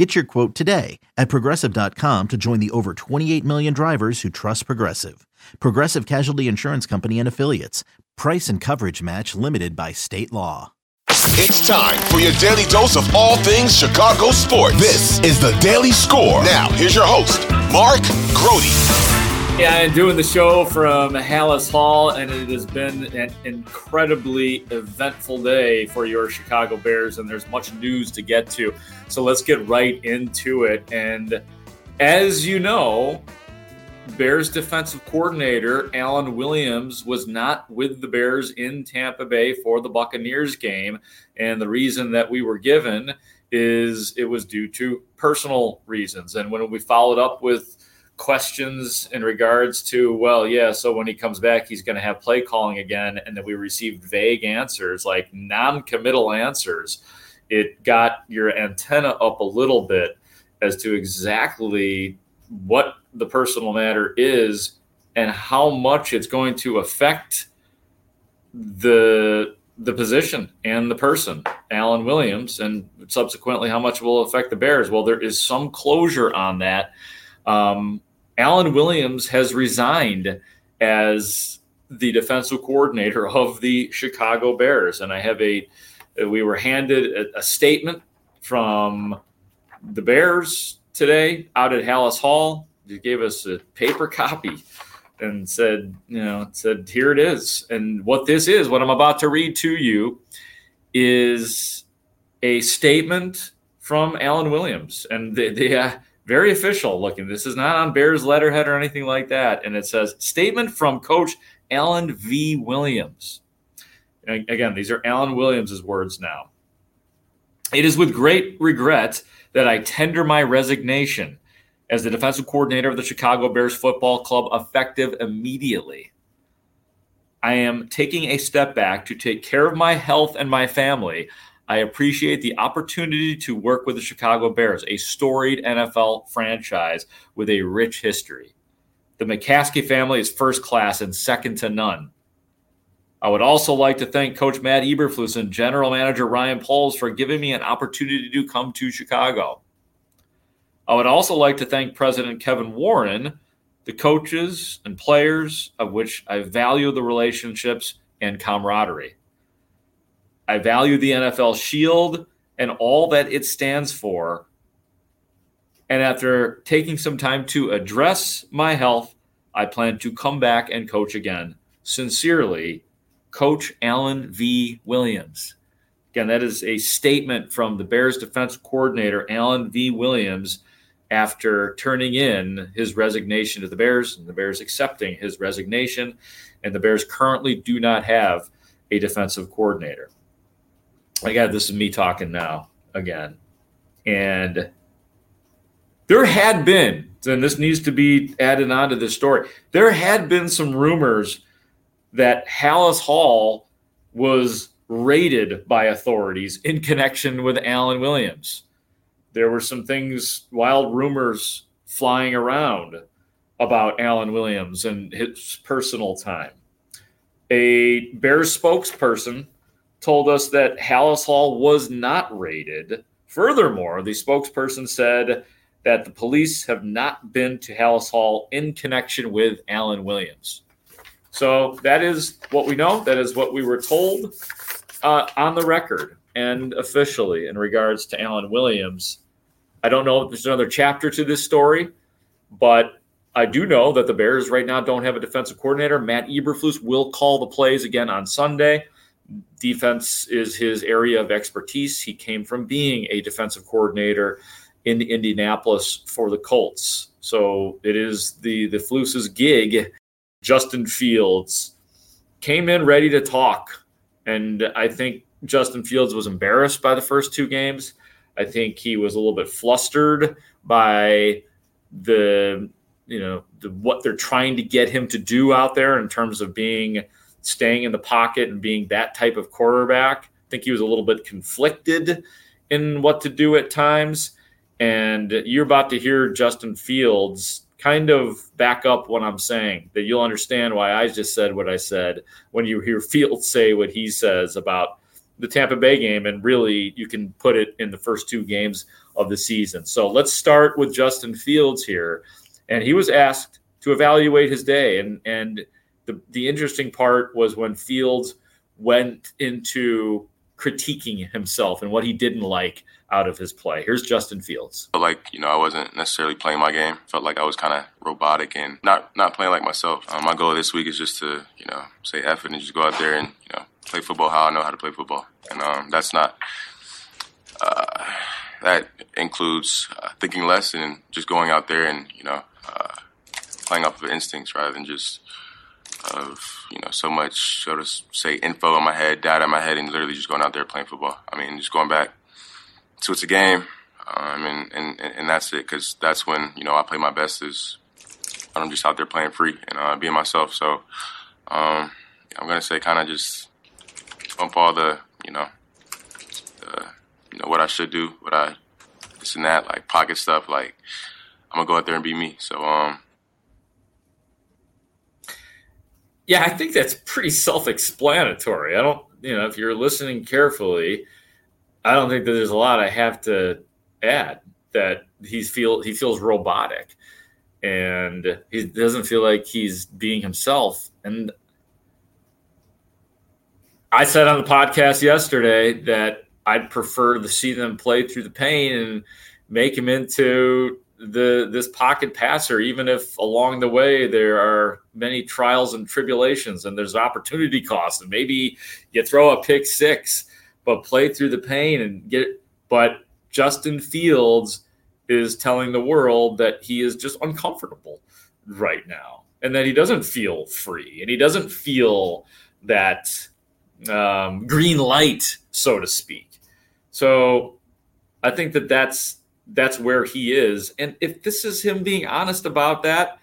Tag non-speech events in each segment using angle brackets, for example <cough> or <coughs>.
Get your quote today at progressive.com to join the over 28 million drivers who trust Progressive. Progressive Casualty Insurance Company and Affiliates. Price and coverage match limited by state law. It's time for your daily dose of all things Chicago sports. This is the Daily Score. Now, here's your host, Mark Grote. Yeah, and doing the show from Halas Hall, and it has been an incredibly eventful day for your Chicago Bears, and there's much news to get to. So let's get right into it. And as you know, Bears defensive coordinator Alan Williams was not with the Bears in Tampa Bay for the Buccaneers game. And the reason that we were given is it was due to personal reasons. And when we followed up with questions in regards to, well, yeah, so when he comes back, he's going to have play calling again. And then we received vague answers, like non committal answers. It got your antenna up a little bit as to exactly what the personal matter is and how much it's going to affect the the position and the person, Alan Williams, and subsequently how much will affect the Bears. Well, there is some closure on that. Um, Alan Williams has resigned as the defensive coordinator of the Chicago Bears. And I have a, we were handed a, a statement from the Bears today out at Halas Hall. They gave us a paper copy and said, you know, said, here it is. And what this is, what I'm about to read to you, is a statement from Alan Williams. And they, the uh, very official looking. This is not on Bears letterhead or anything like that. And it says statement from Coach Alan V. Williams. And again, these are Alan Williams' words now. It is with great regret that I tender my resignation as the defensive coordinator of the Chicago Bears football club effective immediately. I am taking a step back to take care of my health and my family. I appreciate the opportunity to work with the Chicago Bears, a storied NFL franchise with a rich history. The McCaskey family is first class and second to none. I would also like to thank Coach Matt Eberflus and General Manager Ryan Poles for giving me an opportunity to come to Chicago. I would also like to thank President Kevin Warren, the coaches and players, of which I value the relationships and camaraderie. I value the NFL shield and all that it stands for. And after taking some time to address my health, I plan to come back and coach again. Sincerely, Coach Alan V. Williams. Again, that is a statement from the Bears defense coordinator, Alan V. Williams, after turning in his resignation to the Bears and the Bears accepting his resignation. And the Bears currently do not have a defensive coordinator again, this is me talking now again. And there had been, and this needs to be added on to this story, there had been some rumors that Halas Hall was raided by authorities in connection with Alan Williams. There were some things, wild rumors flying around about Alan Williams and his personal time. A Bears spokesperson told us that Halas Hall was not raided. Furthermore, the spokesperson said that the police have not been to Halas Hall in connection with Alan Williams. So that is what we know. That is what we were told uh, on the record and officially in regards to Alan Williams. I don't know if there's another chapter to this story, but I do know that the Bears right now don't have a defensive coordinator. Matt Eberflus will call the plays again on Sunday defense is his area of expertise. He came from being a defensive coordinator in Indianapolis for the Colts. So it is the the Flus's gig. Justin Fields came in ready to talk, and I think Justin Fields was embarrassed by the first two games. I think he was a little bit flustered by the you know the, what they're trying to get him to do out there in terms of being staying in the pocket and being that type of quarterback. I think he was a little bit conflicted in what to do at times. And you're about to hear Justin Fields kind of back up what I'm saying, that you'll understand why I just said what I said when you hear Fields say what he says about the Tampa Bay game. And really, you can put it in the first two games of the season. So let's start with Justin Fields here. And he was asked to evaluate his day. And, and the, the interesting part was when Fields went into critiquing himself and what he didn't like out of his play. Here's Justin Fields. Felt like you know I wasn't necessarily playing my game. Felt like I was kind of robotic and not not playing like myself. Um, my goal this week is just to you know say it and just go out there and you know play football how I know how to play football. And um, that's not uh, that includes uh, thinking less and just going out there and you know uh, playing off of instincts rather than just of you know so much so to say info in my head, data in my head, and literally just going out there playing football. I mean, just going back to it's a game, um, and, and and that's it because that's when you know I play my best is I'm just out there playing free and uh, being myself. So um, I'm gonna say kind of just bump all the you know the you know what I should do, what I this and that like pocket stuff. Like I'm gonna go out there and be me. So um Yeah, I think that's pretty self-explanatory. I don't, you know, if you're listening carefully, I don't think that there's a lot I have to add. That he's feel he feels robotic, and he doesn't feel like he's being himself. And I said on the podcast yesterday that I'd prefer to see them play through the pain and make him into the this pocket passer, even if along the way there are many trials and tribulations and there's opportunity cost, and maybe you throw a pick six, but play through the pain and get. But Justin Fields is telling the world that he is just uncomfortable right now, and that he doesn't feel free, and he doesn't feel that um, green light, so to speak. So I think that that's that's where he is. And if this is him being honest about that,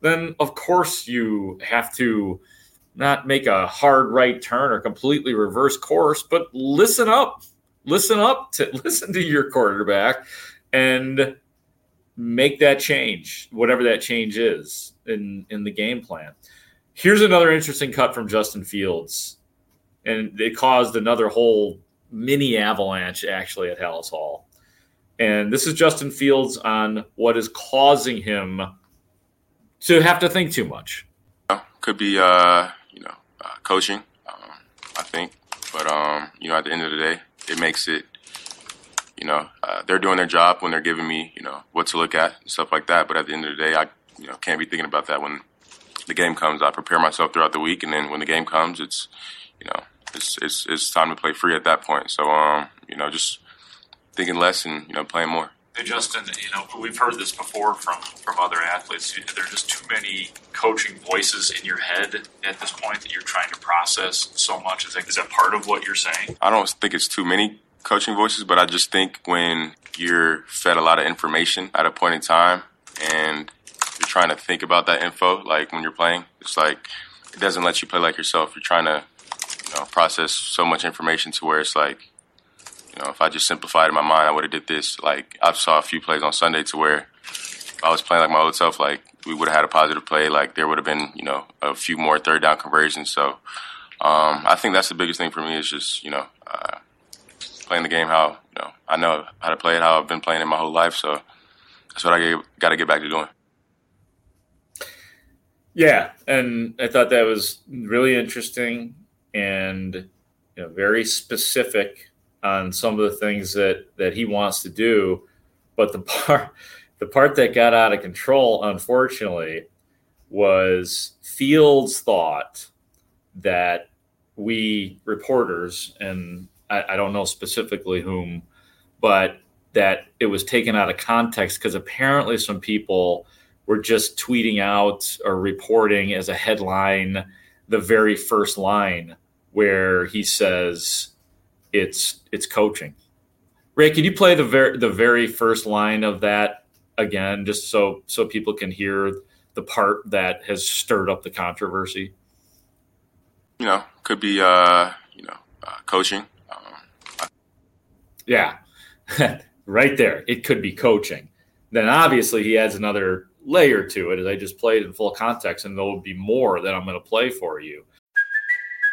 then of course you have to not make a hard right turn or completely reverse course, but listen up. Listen up to <laughs> listen to your quarterback and make that change, whatever that change is in in the game plan. Here's another interesting cut from Justin Fields. And it caused another whole mini avalanche actually at Halas Hall. And this is Justin Fields on what is causing him to have to think too much. Could be, uh, you know, uh, coaching, um, I think. But, um, you know, at the end of the day, it makes it, you know, uh, they're doing their job when they're giving me, you know, what to look at and stuff like that. But at the end of the day, I, you know, can't be thinking about that when the game comes. I prepare myself throughout the week, and then when the game comes, it's, you know, it's it's, it's time to play free at that point. So, um, you know, just thinking less and you know playing more. Hey Justin, you know we've heard this before from from other athletes. There are just too many coaching voices in your head at this point that you're trying to process so much. Is that, is that part of what you're saying? I don't think it's too many coaching voices, but I just think when you're fed a lot of information at a point in time and you're trying to think about that info, like when you're playing, it's like it doesn't let you play like yourself. You're trying to you know process so much information to where it's like you know, if I just simplified in my mind, I would have did this. Like I saw a few plays on Sunday to where I was playing like my old self, like we would have had a positive play. Like there would have been, you know, a few more third down conversions. So um, I think that's the biggest thing for me is just, you know, uh, playing the game how, you know, I know how to play it, how I've been playing it my whole life. So that's what I got to get back to doing. Yeah, and I thought that was really interesting and you know very specific on some of the things that that he wants to do. But the <laughs> part the part that got out of control, unfortunately, was Fields thought that we reporters, and I, I don't know specifically whom, but that it was taken out of context because apparently some people were just tweeting out or reporting as a headline the very first line where he says it's it's coaching. Ray, can you play the very the very first line of that again, just so so people can hear the part that has stirred up the controversy? you know, could be uh, you know, uh, coaching. Um, yeah, <laughs> right there. It could be coaching. Then obviously he adds another layer to it as I just played in full context, and there will be more that I'm going to play for you.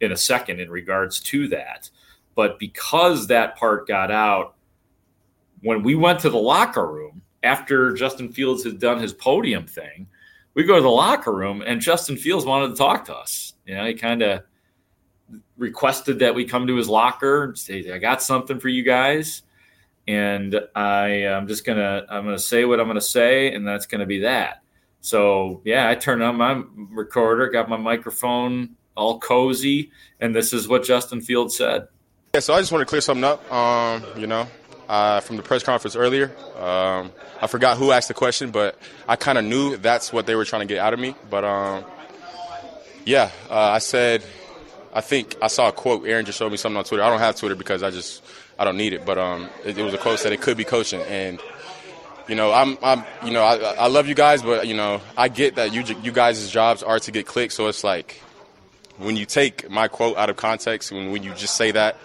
in a second in regards to that. But because that part got out, when we went to the locker room after Justin Fields had done his podium thing, we go to the locker room and Justin Fields wanted to talk to us. You know, he kind of requested that we come to his locker and say, I got something for you guys. And I am just gonna I'm gonna say what I'm gonna say, and that's gonna be that. So yeah, I turned on my recorder, got my microphone all cozy. And this is what Justin Fields said. Yeah, so I just want to clear something up. Um, you know, uh, from the press conference earlier, um, I forgot who asked the question, but I kind of knew that's what they were trying to get out of me. But um, yeah, uh, I said, I think I saw a quote. Aaron just showed me something on Twitter. I don't have Twitter because I just I don't need it, but um, it, it was a quote that it could be coaching and you know, I'm, I'm, you know, I, I love you guys, but you know, I get that you, you guys' jobs are to get clicks, so it's like, when you take my quote out of context, when, when you just say that,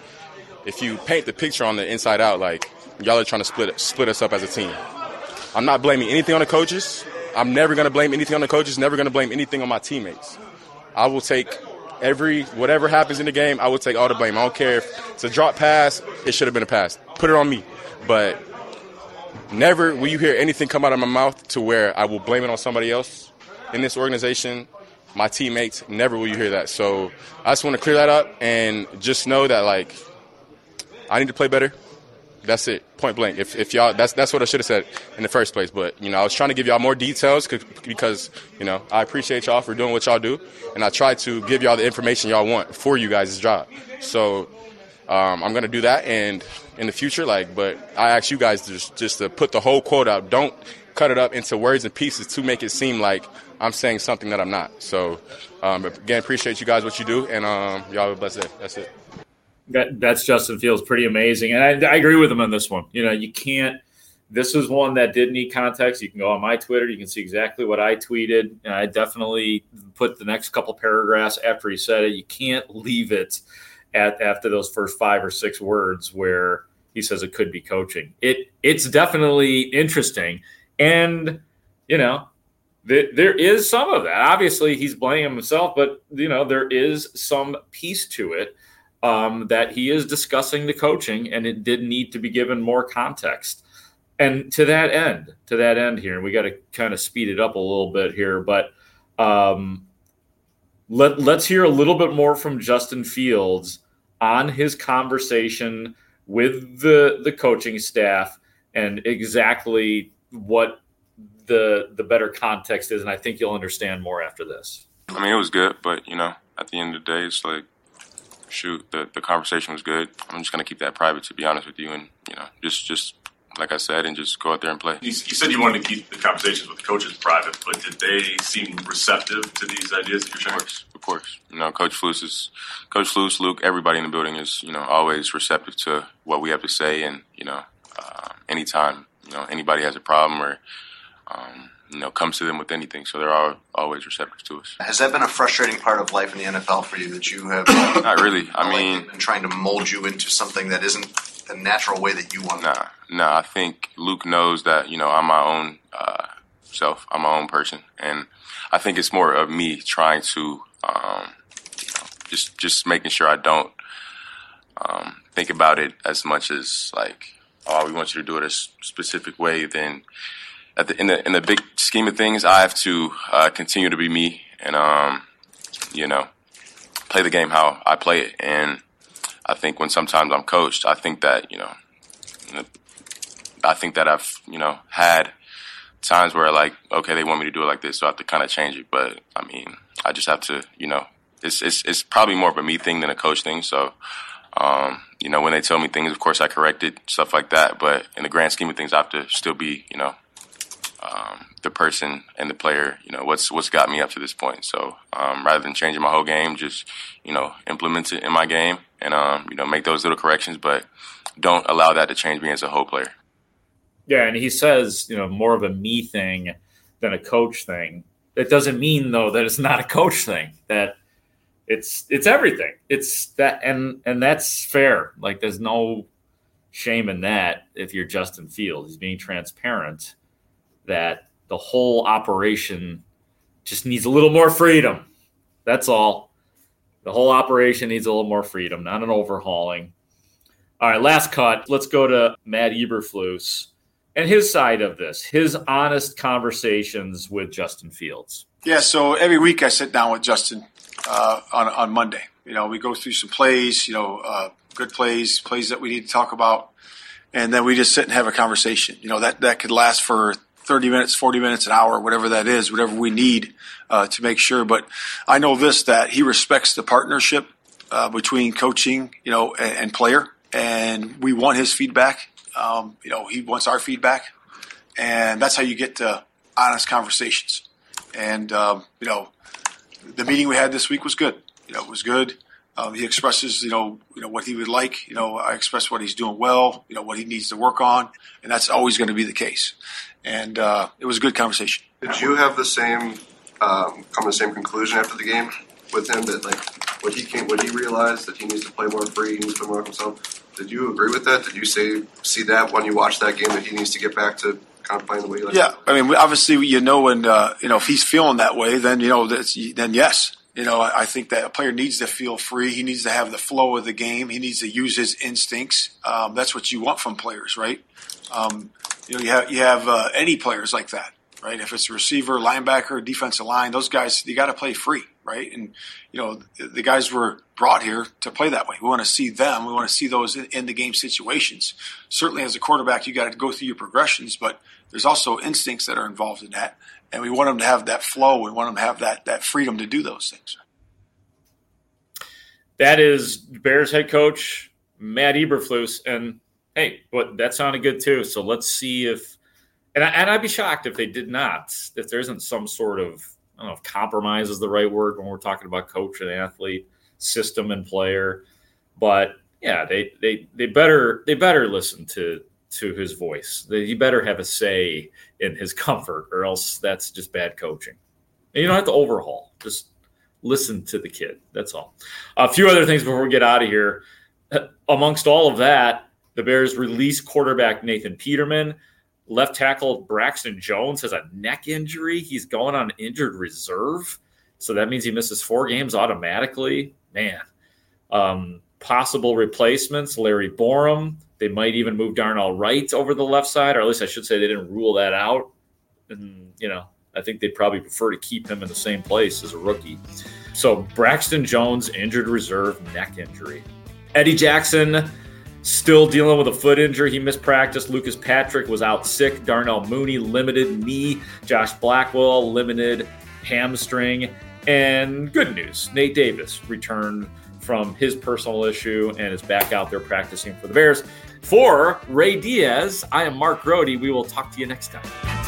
if you paint the picture on the inside out, like y'all are trying to split split us up as a team. I'm not blaming anything on the coaches. I'm never going to blame anything on the coaches. Never going to blame anything on my teammates. I will take every whatever happens in the game. I will take all the blame. I don't care if it's a drop pass. It should have been a pass. Put it on me. But never will you hear anything come out of my mouth to where I will blame it on somebody else in this organization my teammates. Never will you hear that. So I just want to clear that up and just know that like I need to play better. That's it, point blank. If, if y'all, that's that's what I should have said in the first place. But you know, I was trying to give y'all more details because you know I appreciate y'all for doing what y'all do, and I try to give y'all the information y'all want for you guys' job. So um, I'm gonna do that, and in the future, like, but I ask you guys just just to put the whole quote out. Don't cut it up into words and pieces to make it seem like I'm saying something that I'm not. So, um, again, appreciate you guys what you do, and um, y'all have a blessed day. That's it. That, that's Justin Fields, pretty amazing, and I, I agree with him on this one. You know, you can't. This is one that did need context. You can go on my Twitter. You can see exactly what I tweeted. And I definitely put the next couple paragraphs after he said it. You can't leave it at after those first five or six words where he says it could be coaching. It it's definitely interesting, and you know there is some of that. Obviously, he's blaming himself, but you know there is some piece to it um, that he is discussing the coaching, and it did need to be given more context. And to that end, to that end here, we got to kind of speed it up a little bit here, but um, let let's hear a little bit more from Justin Fields on his conversation with the the coaching staff and exactly what the the better context is, and I think you'll understand more after this. I mean, it was good, but you know, at the end of the day, it's like, shoot, the the conversation was good. I'm just gonna keep that private, to be honest with you, and you know, just just like I said, and just go out there and play. You, you said you wanted to keep the conversations with the coaches private, but did they seem receptive to these ideas that you're sharing? Of course, of course. You know, Coach Flus is Coach Flus, Luke, everybody in the building is you know always receptive to what we have to say, and you know, uh, anytime you know anybody has a problem or um, you know, comes to them with anything. So they're all, always receptive to us. Has that been a frustrating part of life in the NFL for you that you have? <coughs> Not really. I mean, trying to mold you into something that isn't the natural way that you want. Nah, nah. I think Luke knows that you know I'm my own uh, self. I'm my own person, and I think it's more of me trying to um, you know, just just making sure I don't um, think about it as much as like, oh, we want you to do it a specific way. Then the, in the in the big scheme of things, I have to uh, continue to be me and um, you know play the game how I play it. And I think when sometimes I'm coached, I think that you know, I think that I've you know had times where like okay they want me to do it like this, so I have to kind of change it. But I mean, I just have to you know it's, it's it's probably more of a me thing than a coach thing. So, um, you know, when they tell me things, of course I correct it, stuff like that. But in the grand scheme of things, I have to still be, you know, um, the person and the player. You know, what's what's got me up to this point. So, um, rather than changing my whole game, just you know, implement it in my game and um, you know, make those little corrections, but don't allow that to change me as a whole player. Yeah, and he says, you know, more of a me thing than a coach thing. That doesn't mean though that it's not a coach thing. That it's it's everything. It's that and and that's fair. Like there's no shame in that if you're Justin Fields. He's being transparent that the whole operation just needs a little more freedom. That's all. The whole operation needs a little more freedom, not an overhauling. All right, last cut. Let's go to Matt Eberflus and his side of this, his honest conversations with Justin Fields. Yeah, so every week I sit down with Justin uh, on on Monday. You know, we go through some plays, you know, uh, good plays, plays that we need to talk about, and then we just sit and have a conversation. You know, that that could last for 30 minutes, 40 minutes, an hour, whatever that is, whatever we need uh, to make sure. But I know this that he respects the partnership uh, between coaching, you know, and, and, player, and we want his feedback. Um, you know, he wants our feedback, and that's how you get to honest conversations. And um, you know, the meeting we had this week was good. You know, it was good. Um, he expresses, you know, you know what he would like. You know, I express what he's doing well. You know, what he needs to work on, and that's always going to be the case. And uh, it was a good conversation. Did you have the same um, come to the same conclusion after the game with him that like what he came, what he realized that he needs to play more free, he needs to play more himself? Did you agree with that? Did you say see that when you watched that game that he needs to get back to kind of playing the way you like? Yeah, I mean, obviously, you know, when uh, you know if he's feeling that way, then you know that's then yes. You know, I think that a player needs to feel free. He needs to have the flow of the game. He needs to use his instincts. Um, that's what you want from players, right? Um, you know, you have you have uh, any players like that, right? If it's a receiver, linebacker, defensive line, those guys you got to play free, right? And you know, the, the, guys were brought here to play that way. We want to see them. We want to see those in, in the game situations. Certainly, as a quarterback, you got to go through your progressions, but there's also instincts that are involved in that, and we want them to have that flow. We want them to have that that freedom to do those things. That is Bears head coach Matt Eberflus, and hey, but that sounded good too. So let's see if, and, I, I'd be shocked if they did not, if there isn't some sort of, I don't know if compromise is the right word when we're talking about coach and athlete, system and player, but yeah, they they they better they better listen to to his voice. He better have a say in his <laughs> comfort, or else that's just bad coaching. And you don't have to overhaul. Just listen to the kid. That's all. A few other things before we get out of here. Uh, amongst all of that, the Bears release quarterback Nathan Peterman. Left tackle Braxton Jones has a neck injury. He's going on injured reserve. So that means he misses four games automatically. Man. Um, possible replacements Larry Borom. They might even move Darnell Wright over the left side, or at least I should say they didn't rule that out. And, you know, I think they'd probably prefer to keep him in the same place as a rookie. So Braxton Jones, injured reserve, neck injury. Eddie Jackson Still dealing with a foot injury. He missed practice. Lucas Patrick was out sick. Darnell Mooney, limited knee. Josh Blackwell, limited hamstring. And good news Nate Davis returned from his personal issue and is back out there practicing for the Bears. For Ray Diaz, I am Mark Grote. We will talk to you next time.